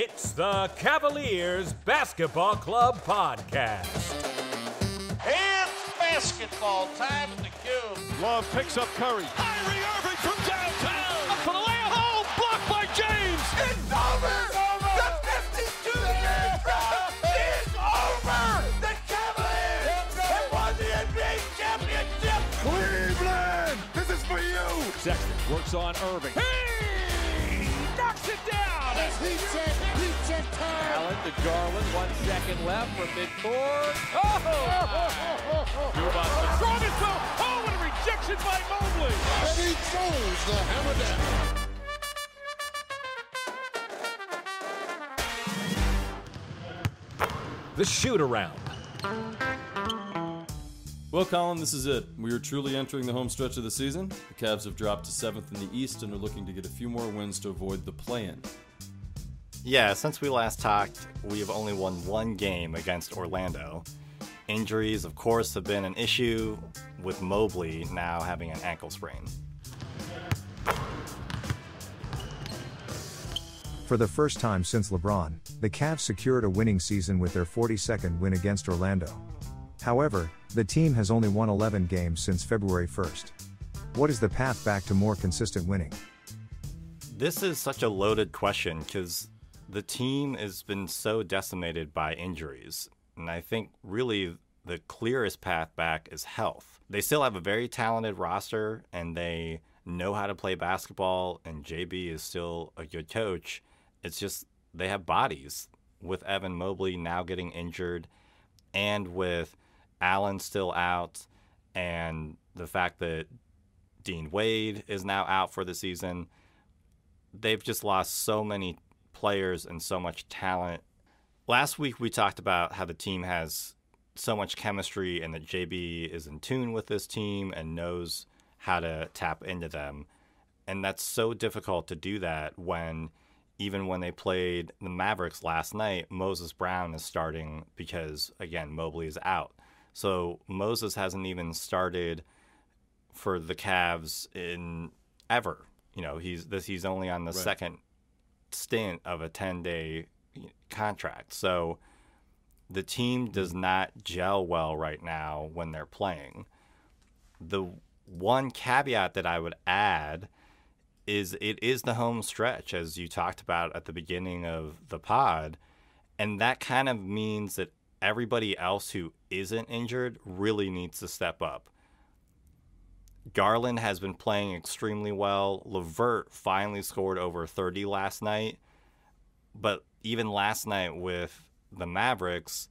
It's the Cavaliers Basketball Club Podcast. It's basketball time to go. Love picks up Curry. Kyrie Irving from downtown. Up for the layup. Oh, blocked by James. It's over. The 52-year drought is over. The Cavaliers have won the NBA championship. Cleveland, this is for you. Sexton works on Irving. He knocks it down. Allen to Garland, one second left from midcourt. Oh! Zubac strong as well. Oh, what a rejection by Mobley. And he throws the hammer down. The shoot around. Well, Colin, this is it. We are truly entering the home stretch of the season. The Cavs have dropped to seventh in the East and are looking to get a few more wins to avoid the play-in. Yeah, since we last talked, we have only won one game against Orlando. Injuries, of course, have been an issue, with Mobley now having an ankle sprain. For the first time since LeBron, the Cavs secured a winning season with their 42nd win against Orlando. However, the team has only won 11 games since February 1st. What is the path back to more consistent winning? This is such a loaded question because the team has been so decimated by injuries. And I think really the clearest path back is health. They still have a very talented roster and they know how to play basketball, and JB is still a good coach. It's just they have bodies with Evan Mobley now getting injured and with Allen still out and the fact that Dean Wade is now out for the season. They've just lost so many players and so much talent. Last week we talked about how the team has so much chemistry and that JB is in tune with this team and knows how to tap into them. And that's so difficult to do that when even when they played the Mavericks last night, Moses Brown is starting because again, Mobley is out. So Moses hasn't even started for the Cavs in ever. You know, he's this he's only on the Right. second stint of a 10-day contract. So the team hmm. does not gel well right now when they're playing. The one caveat that I would add is it is the home stretch as you talked about at the beginning of the pod and that kind of means that everybody else who isn't injured really needs to step up. Garland has been playing extremely well. Levert finally scored over 30 last night. But even last night with the Mavericks,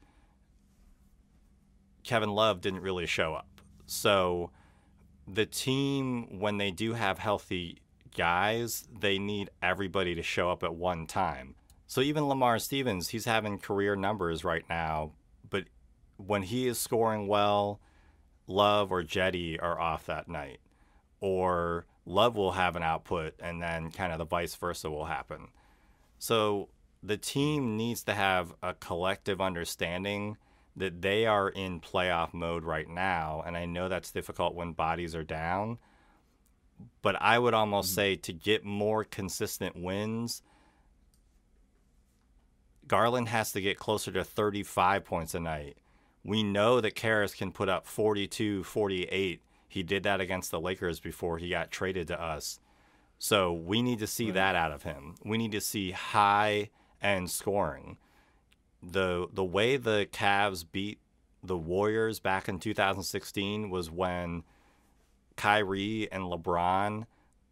Kevin Love didn't really show up. So the team, when they do have healthy guys, they need everybody to show up at one time. So even Lamar Stevens, he's having career numbers right now, when he is scoring well, Love or Jetty are off that night. Or Love will have an output and then kind of the vice versa will happen. So the team needs to have a collective understanding that they are in playoff mode right now. And I know that's difficult when bodies are down. But I would almost mm-hmm. say to get more consistent wins, Garland has to get closer to 35 points a night. We know that Caris can put up 42, 48. He did that against the Lakers before he got traded to us. So we need to see that out of him. We need to see high end scoring. The the way the Cavs beat the Warriors back in 2016 was when Kyrie and LeBron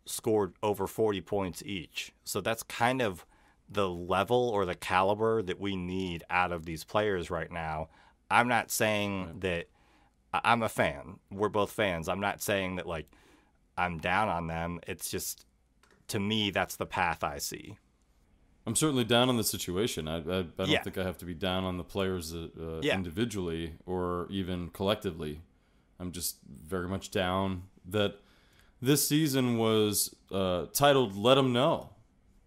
scored over 40 points each. So that's kind of the level or the caliber that we need out of these players right now. I'm not saying that I- I'm a fan. We're both fans. I'm not saying that like I'm down on them. It's just to me that's the path I see. I'm certainly down on the situation. I, I, I don't Yeah. think I have to be down on the players uh, uh, Yeah. individually or even collectively. I'm just very much down that this season was uh, titled "Let Them Know"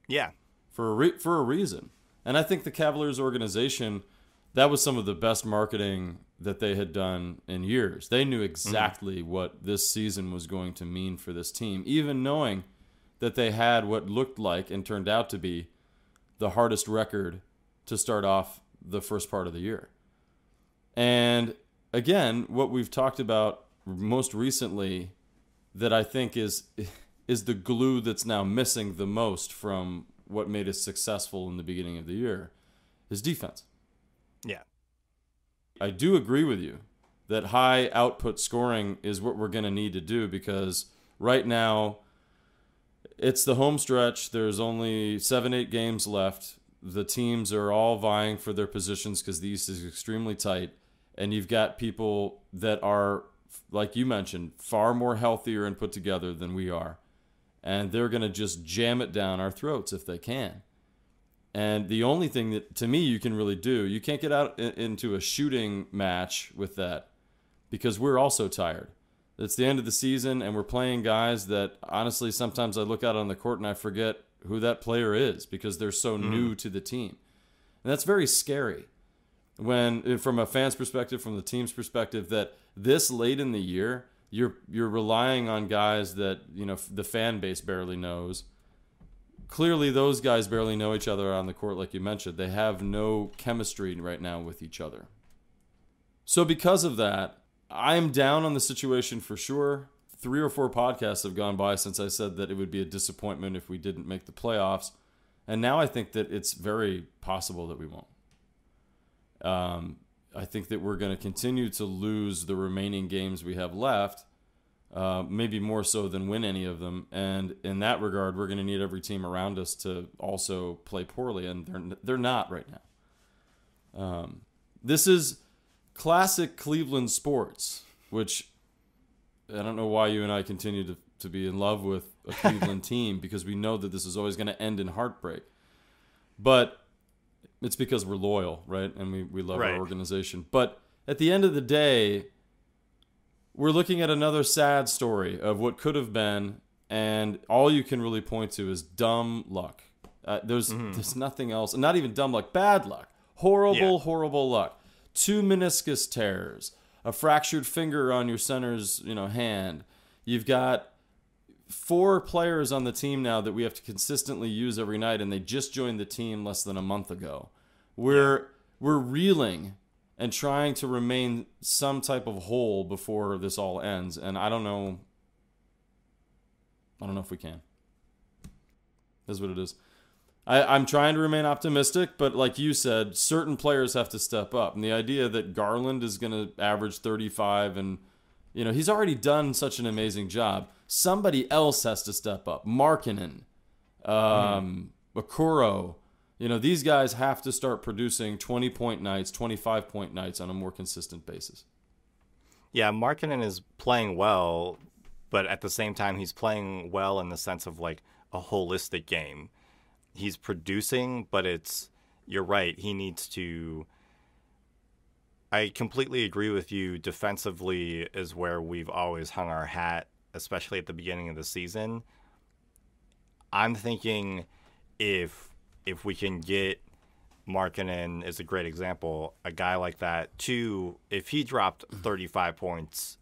Yeah. for a re- for a reason, and I think the Cavaliers organization that was some of the best marketing that they had done in years. They knew mm-hmm. exactly what this season was going to mean for this team, even knowing that they had what looked like and turned out to be the hardest record to start off the first part of the year. And again, what we've talked about most recently that I think is is the glue that's now missing the most from what made us successful in the beginning of the year is defense. Yeah. I do agree with you that high output scoring is what we're going to need to do because right now it's the home stretch. There's only seven, eight games left. The teams are all vying for their positions because the East is extremely tight. And you've got people that are, like you mentioned, far more healthier and put together than we are. And they're going to just jam it down our throats if they can. And the only thing that, to me, you can really do, you can't get out into a shooting match with that because we're also tired. It's the end of the season, and we're playing guys that honestly sometimes I look out on the court and I forget who that player is because they're so mm. new to the team. And that's very scary when, uh, from a fan's perspective, from the team's perspective, that this late in the year, you're you're relying on guys that you know the fan base barely knows. Clearly, those guys barely know each other on the court, like you mentioned. They have no chemistry right now with each other. So, because of that, I'm down on the situation for sure. Three or four podcasts have gone by since I said that it would be a disappointment if we didn't make the playoffs. And now I think that it's very possible that we won't. Um, I think that we're going to continue to lose the remaining games we have left, uh, maybe more so than win any of them. And in that regard, we're going to need every team around us to also play poorly, and they're they're not right now. Um, this is classic Cleveland sports, which I don't know why you and I continue to, to be in love with a Cleveland team because we know that this is always going to end in heartbreak. But it's because we're loyal, right? And we, we love right. our organization. But at the end of the day, we're looking at another sad story of what could have been, and all you can really point to is dumb luck. Uh, there's mm-hmm. there's nothing else, not even dumb luck, bad luck, horrible, yeah. horrible luck two meniscus tears, a fractured finger on your center's you know hand. You've got four players on the team now that we have to consistently use every night, and they just joined the team less than a month ago. We're we're reeling and trying to remain some type of whole before this all ends, and I don't know. I don't know if we can. That's what it is. I, I'm trying to remain optimistic, but like you said, certain players have to step up. And the idea that Garland is going to average 35 and, you know, he's already done such an amazing job. Somebody else has to step up. Markkanen, um, mm. Okoro, you know, these guys have to start producing 20 point nights, 25 point nights on a more consistent basis. Yeah, Markkanen is playing well, but at the same time, he's playing well in the sense of like a holistic game he's producing, but it's you're right. He needs to. I completely agree with you. Defensively is where we've always hung our hat, especially at the beginning of the season. I'm thinking if if we can get Markkanen is a great example, a guy like that. Two, if he dropped mm-hmm. 35 points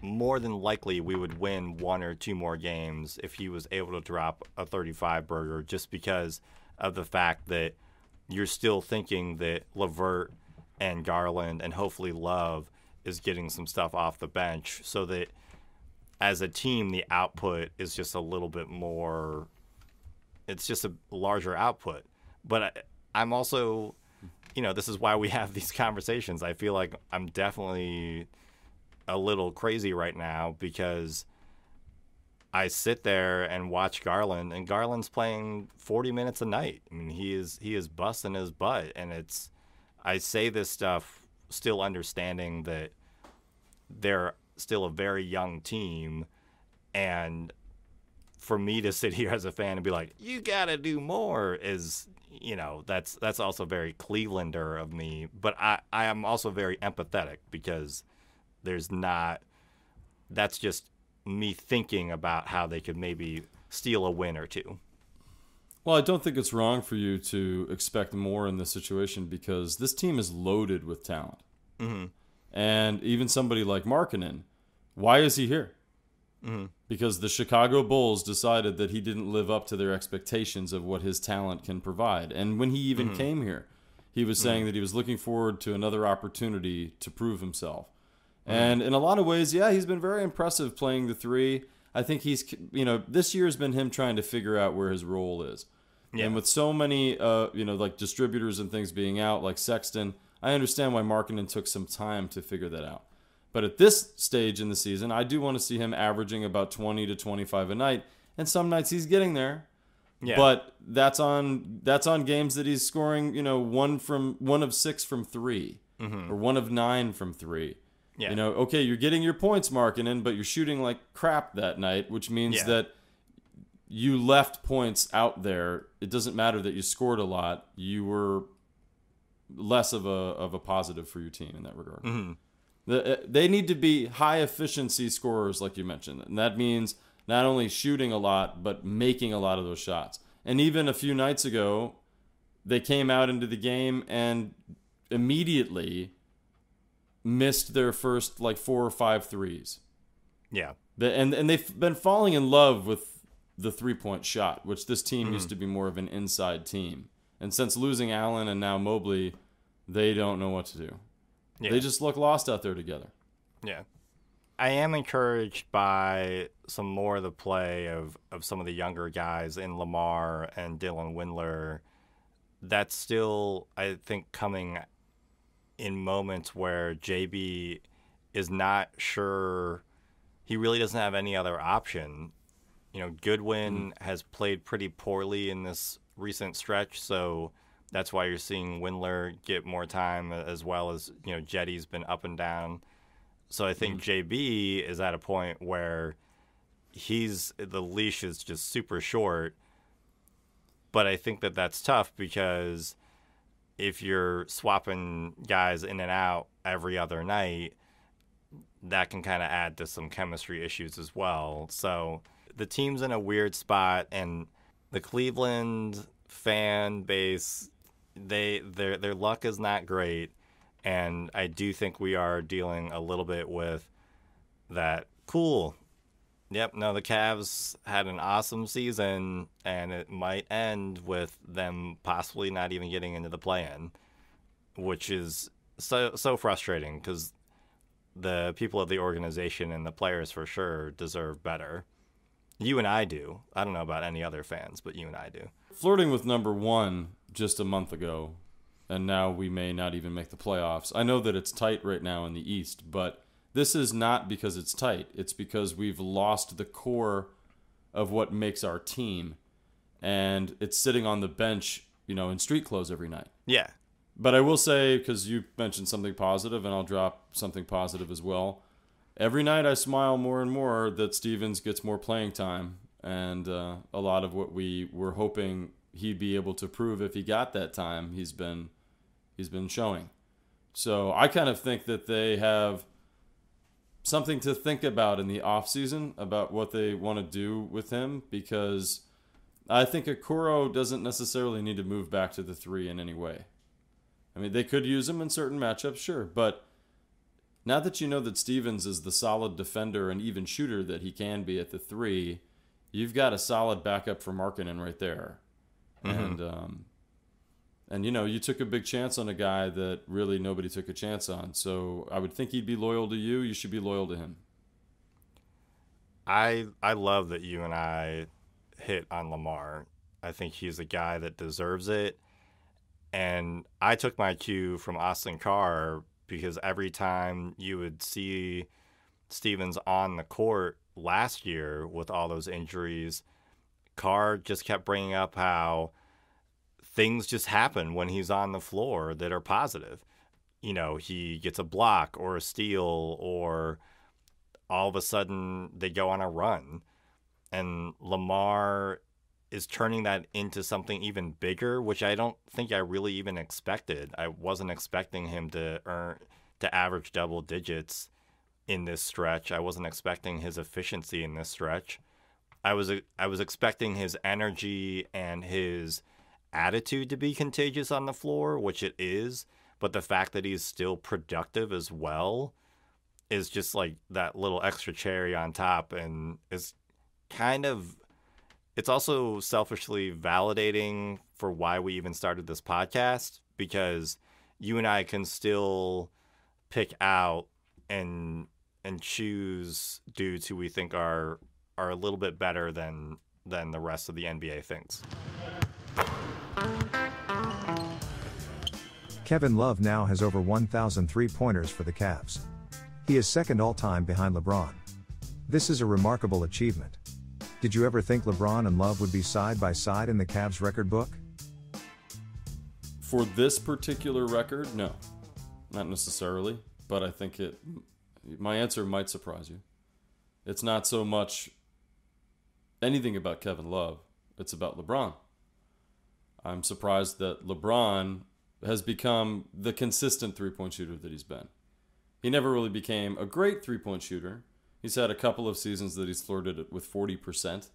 more than likely we would win one or two more games if he was able to drop a 35 burger just because of the fact that you're still thinking that LeVert and Garland and hopefully Love is getting some stuff off the bench so that as a team the output is just a little bit more it's just a larger output but I, I'm also you know this is why we have these conversations I feel like I'm definitely a little crazy right now because I sit there and watch Garland, and Garland's playing 40 minutes a night. I mean, he is he is busting his butt, and it's. I say this stuff still understanding that they're still a very young team, and for me to sit here as a fan and be like, "You got to do more," is you know that's that's also very Clevelander of me. But I I am also very empathetic because there's not. That's just me thinking about how they could maybe steal a win or two. Well, I don't think it's wrong for you to expect more in this situation because this team is loaded with talent. Mm-hmm. And even somebody like Markkanen, why is he here? Because the Chicago Bulls decided that he didn't live up to their expectations of what his talent can provide. And when he even came here, he was saying that he was looking forward to another opportunity to prove himself. And in a lot of ways, yeah, he's been very impressive playing the three. I think he's, you know, this year has been him trying to figure out where his role is. And with so many, uh, you know, like distributors and things being out, like Sexton, I understand why Markkanen took some time to figure that out. But at this stage in the season, I do want to see him averaging about 20 to 25 a night. And some nights he's getting there. Yeah. But that's on that's on games that he's scoring, you know, one from one of six from 3 mm-hmm. or one of nine from three. Yeah. You know, okay, you're getting your points Markkanen, but you're shooting like crap that night, which means Yeah. that you left points out there. It doesn't matter that you scored a lot. You were less of a of a positive for your team in that regard. Mm-hmm. The, uh, they need to be high efficiency scorers, like you mentioned, and that means not only shooting a lot but making a lot of those shots. And even a few nights ago, they came out into the game and immediately missed their first like four or five threes. Yeah. The, and and they've been falling in love with the three point shot, which this team used to be more of an inside team. And since losing Allen and now Mobley, they don't know what to do. Yeah. They just look lost out there together. Yeah. I am encouraged by some more of the play of, of some of the younger guys in Lamar and Dylan Windler. That's still, I think, coming in moments where JB is not sure. He really doesn't have any other option. You know, Goodwin mm-hmm. has played pretty poorly in this recent stretch, so that's why you're seeing Windler get more time as well as, you know, Jetty's been up and down. So I think mm. JB is at a point where he's the leash is just super short. But I think that that's tough because if you're swapping guys in and out every other night, that can kind of add to some chemistry issues as well. So the team's in a weird spot, and the Cleveland fan base, they their their luck is not great, and I do think we are dealing a little bit with that. Cool. Yep. No, the Cavs had an awesome season, and it might end with them possibly not even getting into the play-in, which is so so frustrating because the people of the organization and the players for sure deserve better. You and I do. I don't know about any other fans, but you and I do. Flirting with number one just a month ago, and now we may not even make the playoffs. I know that it's tight right now in the East, but this is not because it's tight. It's because we've lost the core of what makes our team, and it's sitting on the bench, you know, in street clothes every night. Yeah. But I will say, because you mentioned something positive, and I'll drop something positive as well. Every night I smile more and more that Stevens gets more playing time, and uh, a lot of what we were hoping he'd be able to prove if he got that time, he's been he's been showing. So I kind of think that they have something to think about in the off season about what they want to do with him because I think Okoro doesn't necessarily need to move back to the three in any way. I mean, they could use him in certain matchups, sure, but now that you know that Stevens is the solid defender and even shooter that he can be at the three, you've got a solid backup for Markkanen right there. And um, and you know, you took a big chance on a guy that really nobody took a chance on. So I would think he'd be loyal to you. You should be loyal to him. I I love that you and I hit on Lamar. I think he's a guy that deserves it. And I took my cue from Austin Carr because every time you would see Stevens on the court last year with all those injuries, Carr just kept bringing up how things just happen when he's on the floor that are positive. You know, he gets a block or a steal or all of a sudden they go on a run. And Lamar is turning that into something even bigger, which I don't think I really even expected. I wasn't expecting him to earn to average double digits in this stretch. I wasn't expecting his efficiency in this stretch. I was I was expecting his energy and his attitude to be contagious on the floor, which it is, but the fact that he's still productive as well is just like that little extra cherry on top and it's kind of it's also selfishly validating for why we even started this podcast because you and I can still pick out and and choose dudes who we think are are a little bit better than than the rest of the NBA thinks. Kevin Love now has over 1,000 three pointers for the Cavs. He is second all time behind LeBron. This is a remarkable achievement. Did you ever think LeBron and Love would be side by side in the Cavs record book? For this particular record, no, not necessarily. But I think it. My answer might surprise you. It's not so much anything about Kevin Love. It's about LeBron. I'm surprised that LeBron has become the consistent three point shooter that he's been. He never really became a great three point shooter. He's had a couple of seasons that he's flirted with 40%.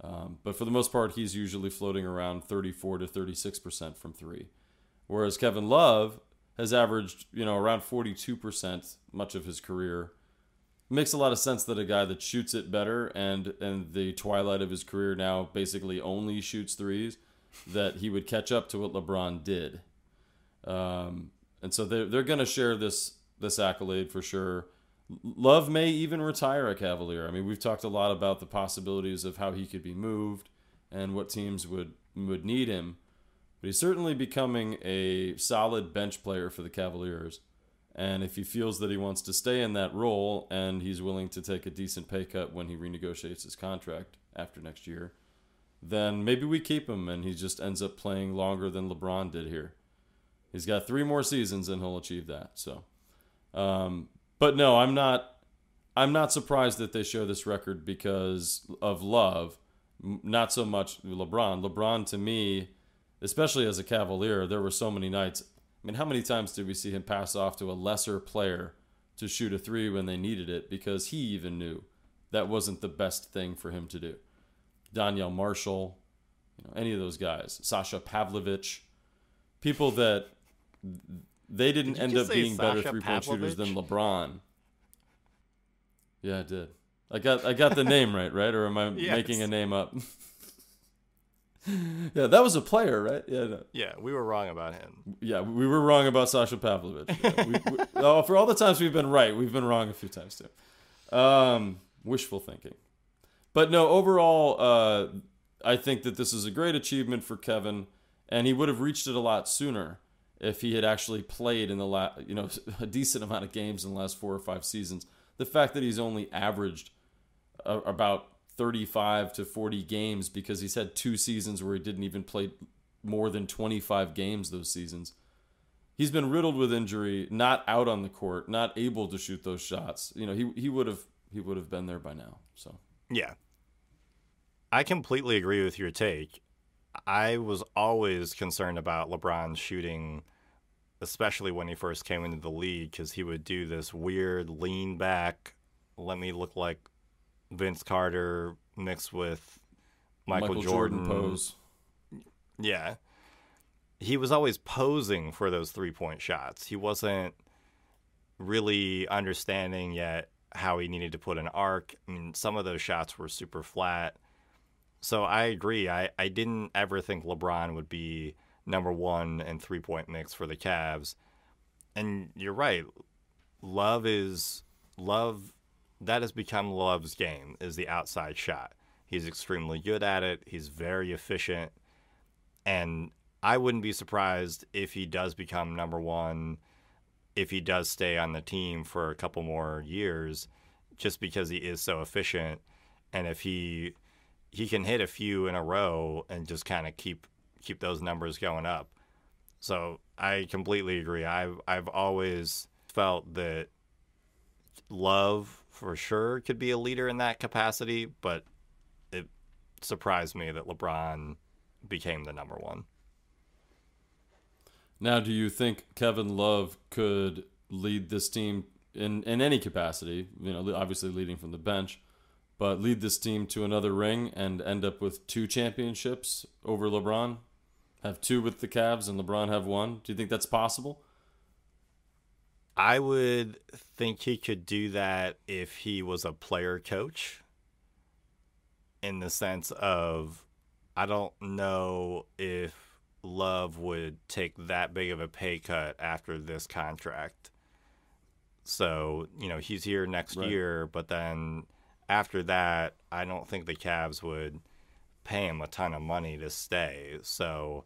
Um, but for the most part, he's usually floating around 34 to 36% from three. Whereas Kevin Love has averaged, you know, around 42% much of his career. Makes a lot of sense that a guy that shoots it better and and the twilight of his career now basically only shoots threes, that he would catch up to what LeBron did. Um, and so they're, they're going to share this this accolade for sure. Love may even retire a Cavalier. I mean, we've talked a lot about the possibilities of how he could be moved and what teams would would need him. But he's certainly becoming a solid bench player for the Cavaliers. And if he feels that he wants to stay in that role and he's willing to take a decent pay cut when he renegotiates his contract after next year, then maybe we keep him and he just ends up playing longer than LeBron did here. He's got three more seasons and he'll achieve that. So, um, but no, I'm not. I'm not surprised that they show this record because of love, not so much LeBron. LeBron to me, especially as a Cavalier, there were so many nights. I mean, how many times did we see him pass off to a lesser player to shoot a three when they needed it because he even knew that wasn't the best thing for him to do. Donyell Marshall, you know, any of those guys, Sasha Pavlovich, people that they didn't Did end up being better three point shooters than LeBron. Yeah, I did. I got I got the name right, right? Or am I Yes. making a name up? yeah, that was a player, right? Yeah, no. Yeah, we were wrong about him. yeah, we were wrong about Sasha Pavlovich. Yeah, we, we, oh, for all the times we've been right, we've been wrong a few times too. Um, wishful thinking, but no. Overall, uh, I think that this is a great achievement for Kevin, and he would have reached it a lot sooner if he had actually played in the la- you know a decent amount of games in the last four or five seasons. The fact that he's only averaged uh, about 35 to 40 games because he's had two seasons where he didn't even play more than 25 games those seasons. He's been riddled with injury, not out on the court, not able to shoot those shots. You know, he he would have he would have been there by now. So, Yeah. I completely agree with your take. I was always concerned about LeBron shooting, especially when he first came into the league, because he would do this weird lean back, let me look like Vince Carter mixed with Michael, Jordan. pose. Yeah. He was always posing for those three point shots. He wasn't really understanding yet how he needed to put an arc. I mean, some of those shots were super flat. So I agree. I, I didn't ever think LeBron would be number one in three point mix for the Cavs. And you're right. Love is love that has become Love's game is the outside shot. He's extremely good at it. He's very efficient. And I wouldn't be surprised if he does become number one, if he does stay on the team for a couple more years, just because he is so efficient. And if he he can hit a few in a row and just kind of keep keep those numbers going up. So I completely agree. I've I've always felt that Love for sure could be a leader in that capacity, but it surprised me that LeBron became the number one. Now, do you think Kevin Love could lead this team in, in any capacity? You know, obviously leading from the bench, but lead this team to another ring and end up with two championships over LeBron? Have two with the Cavs and LeBron have one? Do you think that's possible? I would think he could do that if he was a player coach. In the sense of, I don't know if Love would take that big of a pay cut after this contract. So, you know, he's here next Right. year, but then after that, I don't think the Cavs would pay him a ton of money to stay. So,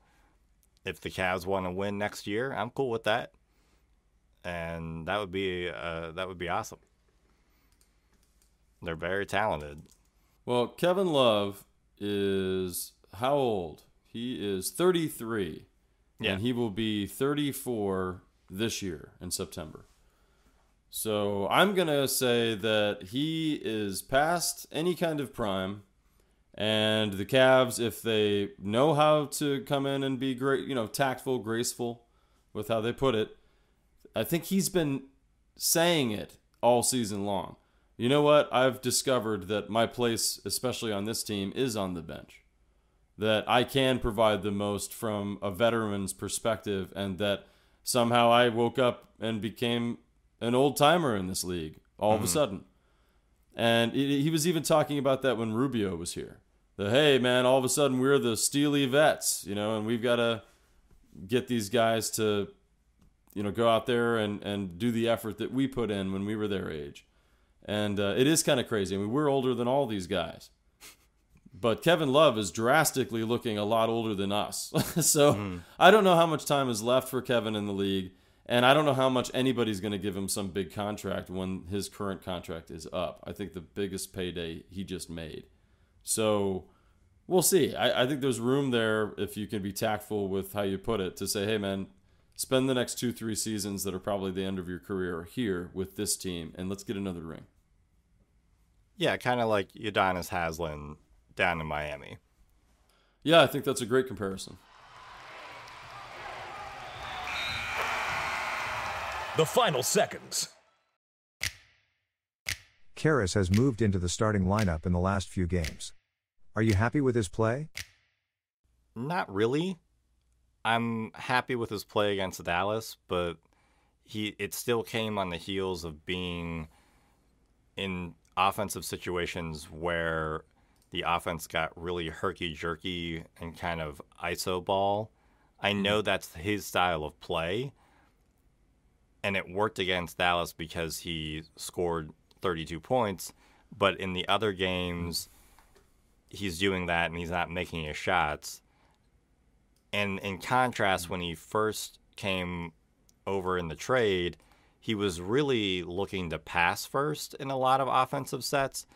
if the Cavs want to win next year, I'm cool with that. And that would be uh, that would be awesome. They're very talented. Well, Kevin Love is how old? He is 33. Yeah. And he will be 34 this year in September. So I'm going to say that he is past any kind of prime. And the Cavs, if they know how to come in and be great, you know, tactful, graceful with how they put it, I think he's been saying it all season long. You know what? I've discovered that my place, especially on this team, is on the bench. That I can provide the most from a veteran's perspective, and that somehow I woke up and became an old timer in this league all of a mm-hmm. sudden. And he he was even talking about that when Rubio was here. The hey man, all of a sudden we're the steely vets, you know, and we've got to get these guys to, you know, go out there and and do the effort that we put in when we were their age. And uh, it is kind of crazy. I mean, we're older than all these guys, but Kevin Love is drastically looking a lot older than us. so I don't know how much time is left for Kevin in the league. And I don't know how much anybody's going to give him some big contract when his current contract is up. I think the biggest payday he just made. So we'll see. I, I think there's room there if you can be tactful with how you put it to say, hey, man, spend the next two, three seasons that are probably the end of your career here with this team, and let's get another ring. Yeah, kind of like Udonis Haslem down in Miami. Yeah, I think that's a great comparison. The final seconds. Caris has moved into the starting lineup in the last few games. Are you happy with his play? Not really. I'm happy with his play against Dallas, but he it still came on the heels of being in offensive situations where the offense got really herky jerky and kind of iso ball. I mm-hmm. know that's his style of play, and it worked against Dallas because he scored 32 points. But in the other games, he's doing that and he's not making his shots. And in contrast, when he first came over in the trade, he was really looking to pass first in a lot of offensive sets.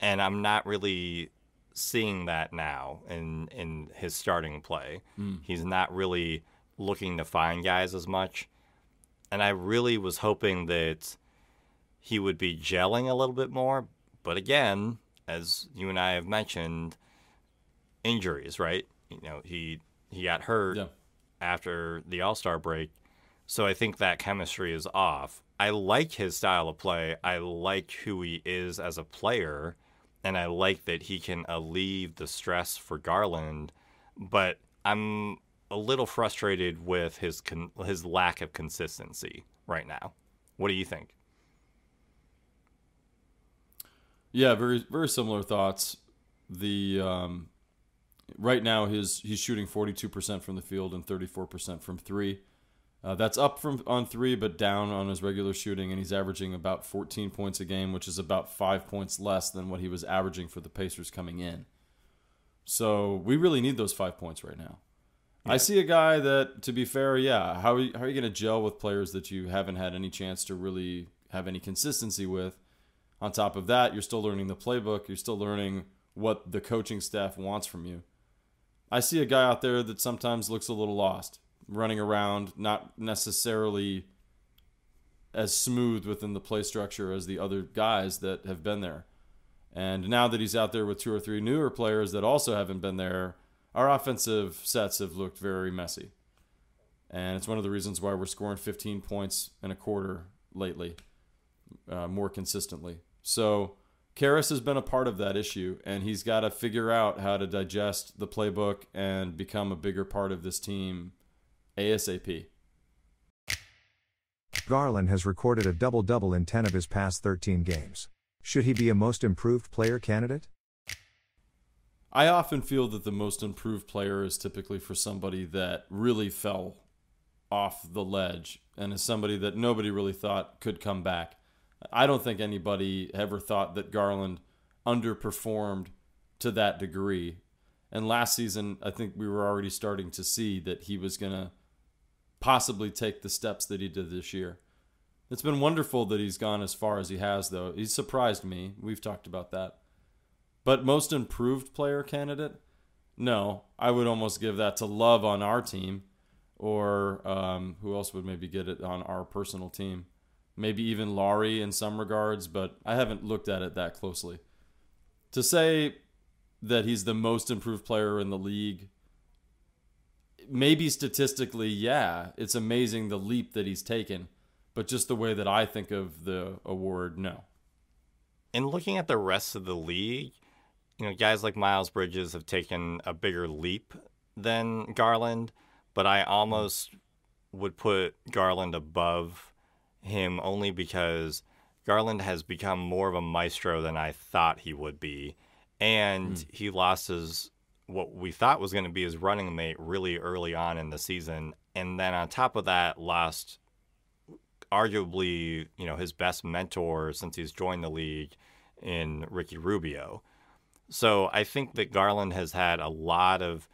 And I'm not really seeing that now in, in his starting play. Hmm. He's not really looking to find guys as much. And I really was hoping that he would be gelling a little bit more. But again, as you and I have mentioned, injuries, right? You know, he he got hurt Yeah. after the All Star break, so I think that chemistry is off. I like his style of play. I like who he is as a player, and I like that he can alleviate the stress for Garland. But I'm a little frustrated with his con- his lack of consistency right now. What do you think? Yeah, very very similar thoughts. The um, right now his he's shooting 42% from the field and 34% from 3. Uh, that's up from on 3 but down on his regular shooting and he's averaging about 14 points a game, which is about 5 points less than what he was averaging for the Pacers coming in. So, we really need those 5 points right now. I see a guy that to be fair, yeah, how are you, how are you going to gel with players that you haven't had any chance to really have any consistency with? On top of that, you're still learning the playbook. You're still learning what the coaching staff wants from you. I see a guy out there that sometimes looks a little lost, running around, not necessarily as smooth within the play structure as the other guys that have been there. And now that he's out there with two or three newer players that also haven't been there, our offensive sets have looked very messy. And it's one of the reasons why we're scoring 15 points in a quarter lately, uh, more consistently. So Caris has been a part of that issue, and he's got to figure out how to digest the playbook and become a bigger part of this team ASAP. Garland has recorded a double double in 10 of his past 13 games. Should he be a most improved player candidate? I often feel that the most improved player is typically for somebody that really fell off the ledge and is somebody that nobody really thought could come back. I don't think anybody ever thought that Garland underperformed to that degree. And last season, I think we were already starting to see that he was going to possibly take the steps that he did this year. It's been wonderful that he's gone as far as he has, though. He's surprised me. We've talked about that. But most improved player candidate? No, I would almost give that to Love on our team, or um, who else would maybe get it on our personal team? Maybe even Lauri in some regards, but I haven't looked at it that closely. To say that he's the most improved player in the league, maybe statistically, yeah, it's amazing the leap that he's taken, but just the way that I think of the award, no. In looking at the rest of the league, you know, guys like Miles Bridges have taken a bigger leap than Garland, but I almost would put Garland above him only because Garland has become more of a maestro than I thought he would be. And mm. he lost his what we thought was going to be his running mate really early on in the season. And then on top of that, lost arguably, you know, his best mentor since he's joined the league in Ricky Rubio. So I think that Garland has had a lot of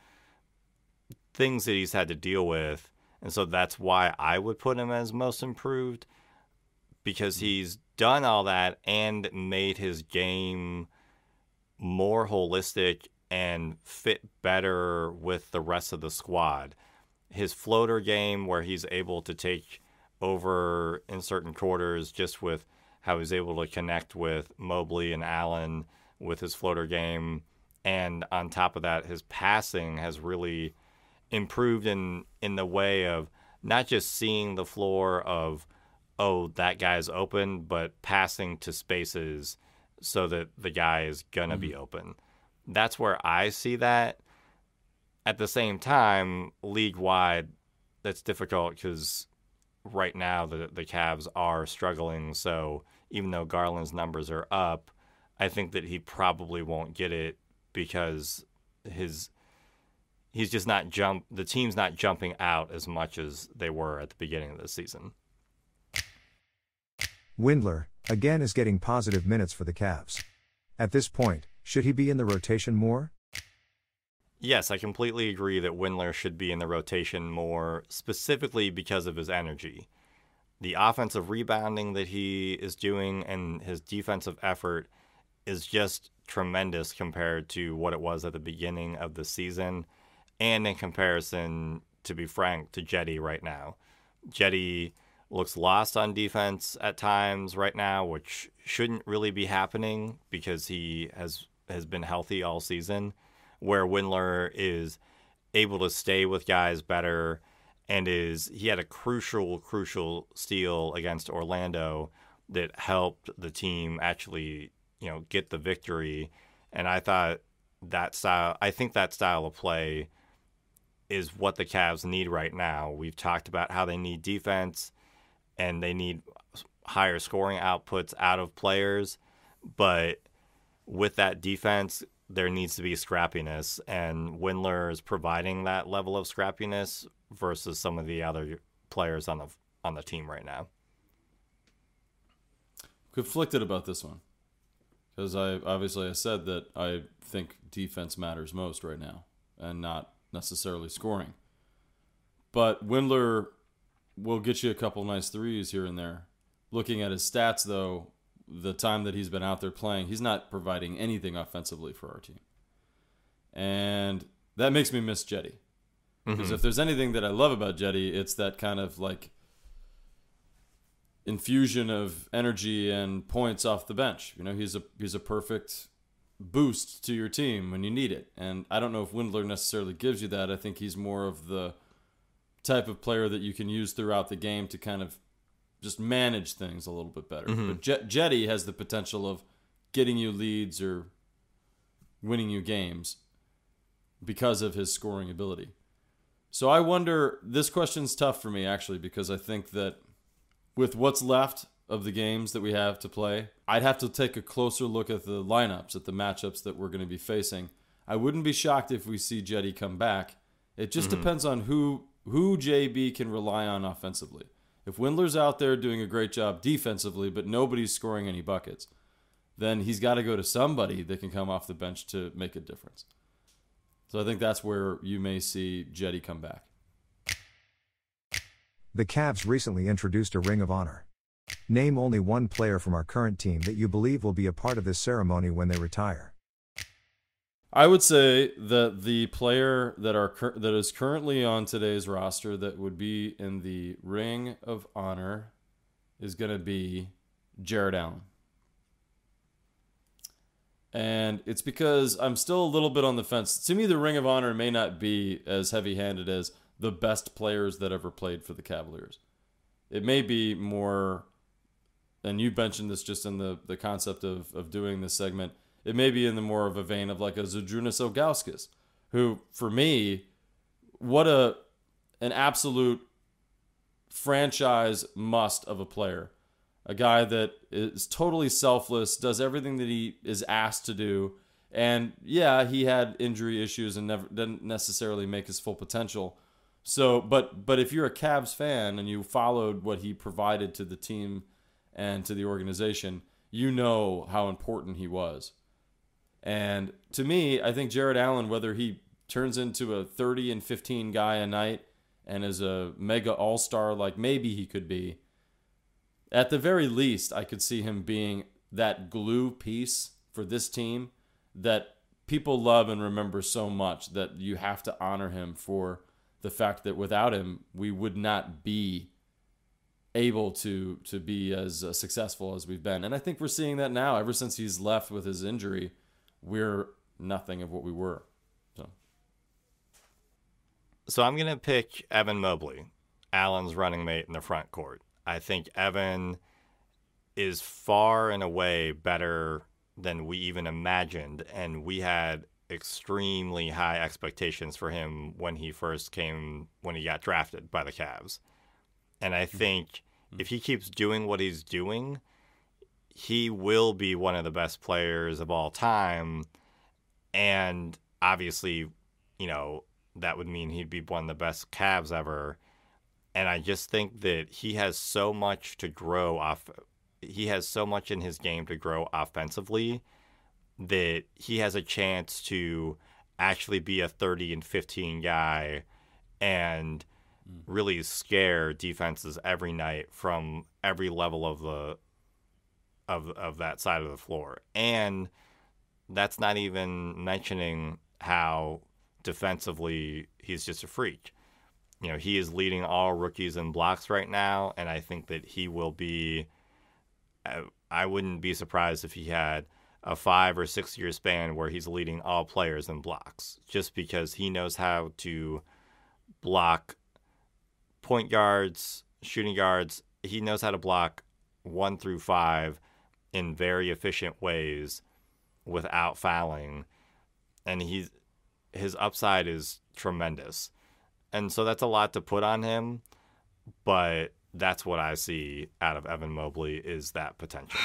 things that he's had to deal with. And so that's why I would put him as most improved because he's done all that and made his game more holistic and fit better with the rest of the squad. His floater game, where he's able to take over in certain quarters just with how he's able to connect with Mobley and Allen with his floater game. And on top of that, his passing has really improved in in the way of not just seeing the floor of oh that guy's open, but passing to spaces so that the guy is gonna mm-hmm. be open. That's where I see that. At the same time, league wide, that's difficult because right now the the Cavs are struggling. So even though Garland's numbers are up, I think that he probably won't get it because his he's just not jump the team's not jumping out as much as they were at the beginning of the season. Windler, again, is getting positive minutes for the Cavs. At this point, should he be in the rotation more? Yes, I completely agree that Windler should be in the rotation more, specifically because of his energy. The offensive rebounding that he is doing and his defensive effort is just tremendous compared to what it was at the beginning of the season and in comparison, to be frank, to Jetty right now. Cedi looks lost on defense at times right now, which shouldn't really be happening because he has has been healthy all season. Where Windler is able to stay with guys better and is he had a crucial crucial steal against Orlando that helped the team actually you know get the victory. And I thought that style, I think that style of play is what the Cavs need right now. We've talked about how they need defense and they need higher scoring outputs out of players, but with that defense, there needs to be scrappiness, and Windler is providing that level of scrappiness versus some of the other players on the on the team right now. Conflicted about this one because I obviously I said that I think defense matters most right now and not necessarily scoring. But Windler will get you a couple nice threes here and there. Looking at his stats though, the time that he's been out there playing, he's not providing anything offensively for our team. And that makes me miss Jetty. Because mm-hmm. if there's anything that I love about Jetty, it's that kind of like infusion of energy and points off the bench. You know, he's a he's a perfect boost to your team when you need it. And I don't know if Windler necessarily gives you that. I think he's more of the type of player that you can use throughout the game to kind of just manage things a little bit better. Mm-hmm. But Jet- Cedi has the potential of getting you leads or winning you games because of his scoring ability. So I wonder this question's tough for me actually because I think that with what's left of the games that we have to play, I'd have to take a closer look at the lineups, at the matchups that we're going to be facing. I wouldn't be shocked if we see Jetty come back. It just mm-hmm. depends on who who JB can rely on offensively. If Windler's out there doing a great job defensively, but nobody's scoring any buckets, then he's got to go to somebody that can come off the bench to make a difference. So I think that's where you may see Jetty come back. The Cavs recently introduced a Ring of Honor. Name only one player from our current team that you believe will be a part of this ceremony when they retire. I would say that the player that are that is currently on today's roster that would be in the Ring of Honor is going to be Jarrett Allen. And it's because I'm still a little bit on the fence. To me, the Ring of Honor may not be as heavy handed as the best players that ever played for the Cavaliers. It may be more, and you mentioned this just in the, the concept of, of doing this segment it may be in the more of a vein of like a Zydrunas Ilgauskas, who for me, what a an absolute franchise must of a player. A guy that is totally selfless, does everything that he is asked to do. And yeah, he had injury issues and never didn't necessarily make his full potential. So, but but if you're a Cavs fan and you followed what he provided to the team and to the organization, you know how important he was. And to me, I think Jarrett Allen, whether he turns into a 30 and 15 guy a night and is a mega all star like maybe he could be, at the very least, I could see him being that glue piece for this team that people love and remember so much that you have to honor him for the fact that without him, we would not be able to to be as successful as we've been. And I think we're seeing that now ever since he's left with his injury we're nothing of what we were. So, so I'm gonna pick Evan Mobley, Allen's running mate in the front court. I think Evan is far and away better than we even imagined, and we had extremely high expectations for him when he first came when he got drafted by the Cavs. And I mm-hmm. think mm-hmm. if he keeps doing what he's doing, he will be one of the best players of all time. And obviously, you know, that would mean he'd be one of the best Cavs ever. And I just think that he has so much to grow off. He has so much in his game to grow offensively that he has a chance to actually be a 30 and 15 guy and mm. really scare defenses every night from every level of the of of that side of the floor. And that's not even mentioning how defensively he's just a freak. You know, he is leading all rookies in blocks right now, and I think that he will be. I wouldn't be surprised if he had a five or six year span where he's leading all players in blocks, just because he knows how to block point guards, shooting guards. He knows how to block one through five in very efficient ways without fouling. And he's his upside is tremendous. And so that's a lot to put on him but that's what i see out of evan mobley is that potential.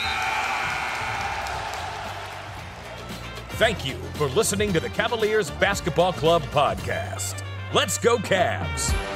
Thank you for listening to the cavaliers basketball club podcast. Let's go Cavs